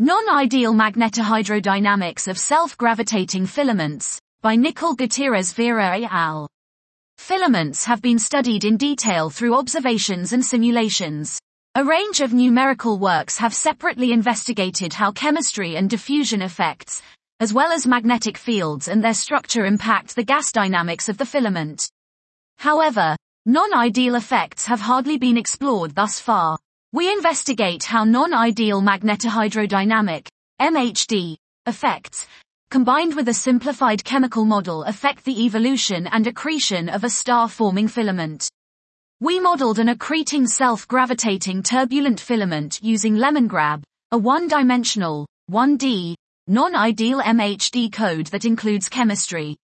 Non-ideal magnetohydrodynamics of self-gravitating filaments, by Nicol Gutierrez Vera et al. Filaments have been studied in detail through observations and simulations. A range of numerical works have separately investigated how chemistry and diffusion effects, as well as magnetic fields and their structure impact the gas dynamics of the filament. However, non-ideal effects have hardly been explored thus far. We investigate how non-ideal magnetohydrodynamic, MHD, effects, combined with a simplified chemical model affect the evolution and accretion of a star-forming filament. We modeled an accreting self-gravitating turbulent filament using Lemongrab, a one-dimensional, 1D, non-ideal MHD code that includes chemistry.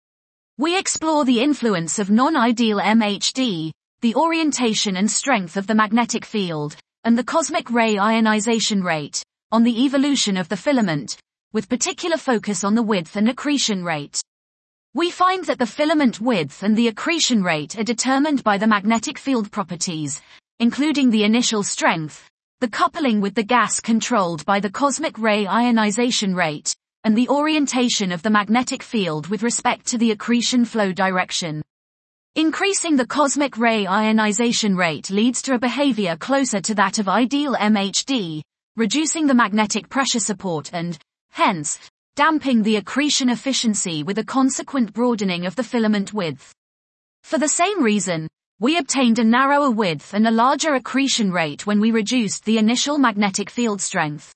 We explore the influence of non-ideal MHD, the orientation and strength of the magnetic field, and the cosmic ray ionization rate, on the evolution of the filament, with particular focus on the width and accretion rate. We find that the filament width and the accretion rate are determined by the magnetic field properties, including the initial strength, the coupling with the gas controlled by the cosmic ray ionization rate, and the orientation of the magnetic field with respect to the accretion flow direction. Increasing the cosmic ray ionization rate leads to a behavior closer to that of ideal MHD, reducing the magnetic pressure support and, hence, damping the accretion efficiency with a consequent broadening of the filament width. For the same reason, we obtained a narrower width and a larger accretion rate when we reduced the initial magnetic field strength.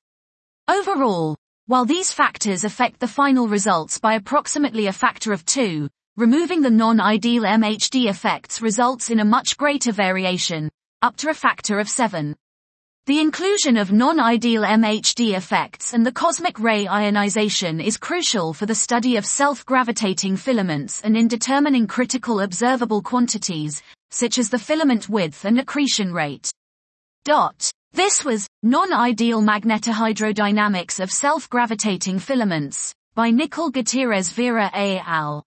Overall, while these factors affect the final results by approximately a factor of 2, Removing the non-ideal MHD effects results in a much greater variation, up to a factor of 7. The inclusion of non-ideal MHD effects and the cosmic ray ionization is crucial for the study of self-gravitating filaments and in determining critical observable quantities, such as the filament width and accretion rate. Dot. This was Non-Ideal Magnetohydrodynamics of Self-Gravitating Filaments by Nicol Gutierrez Vera al.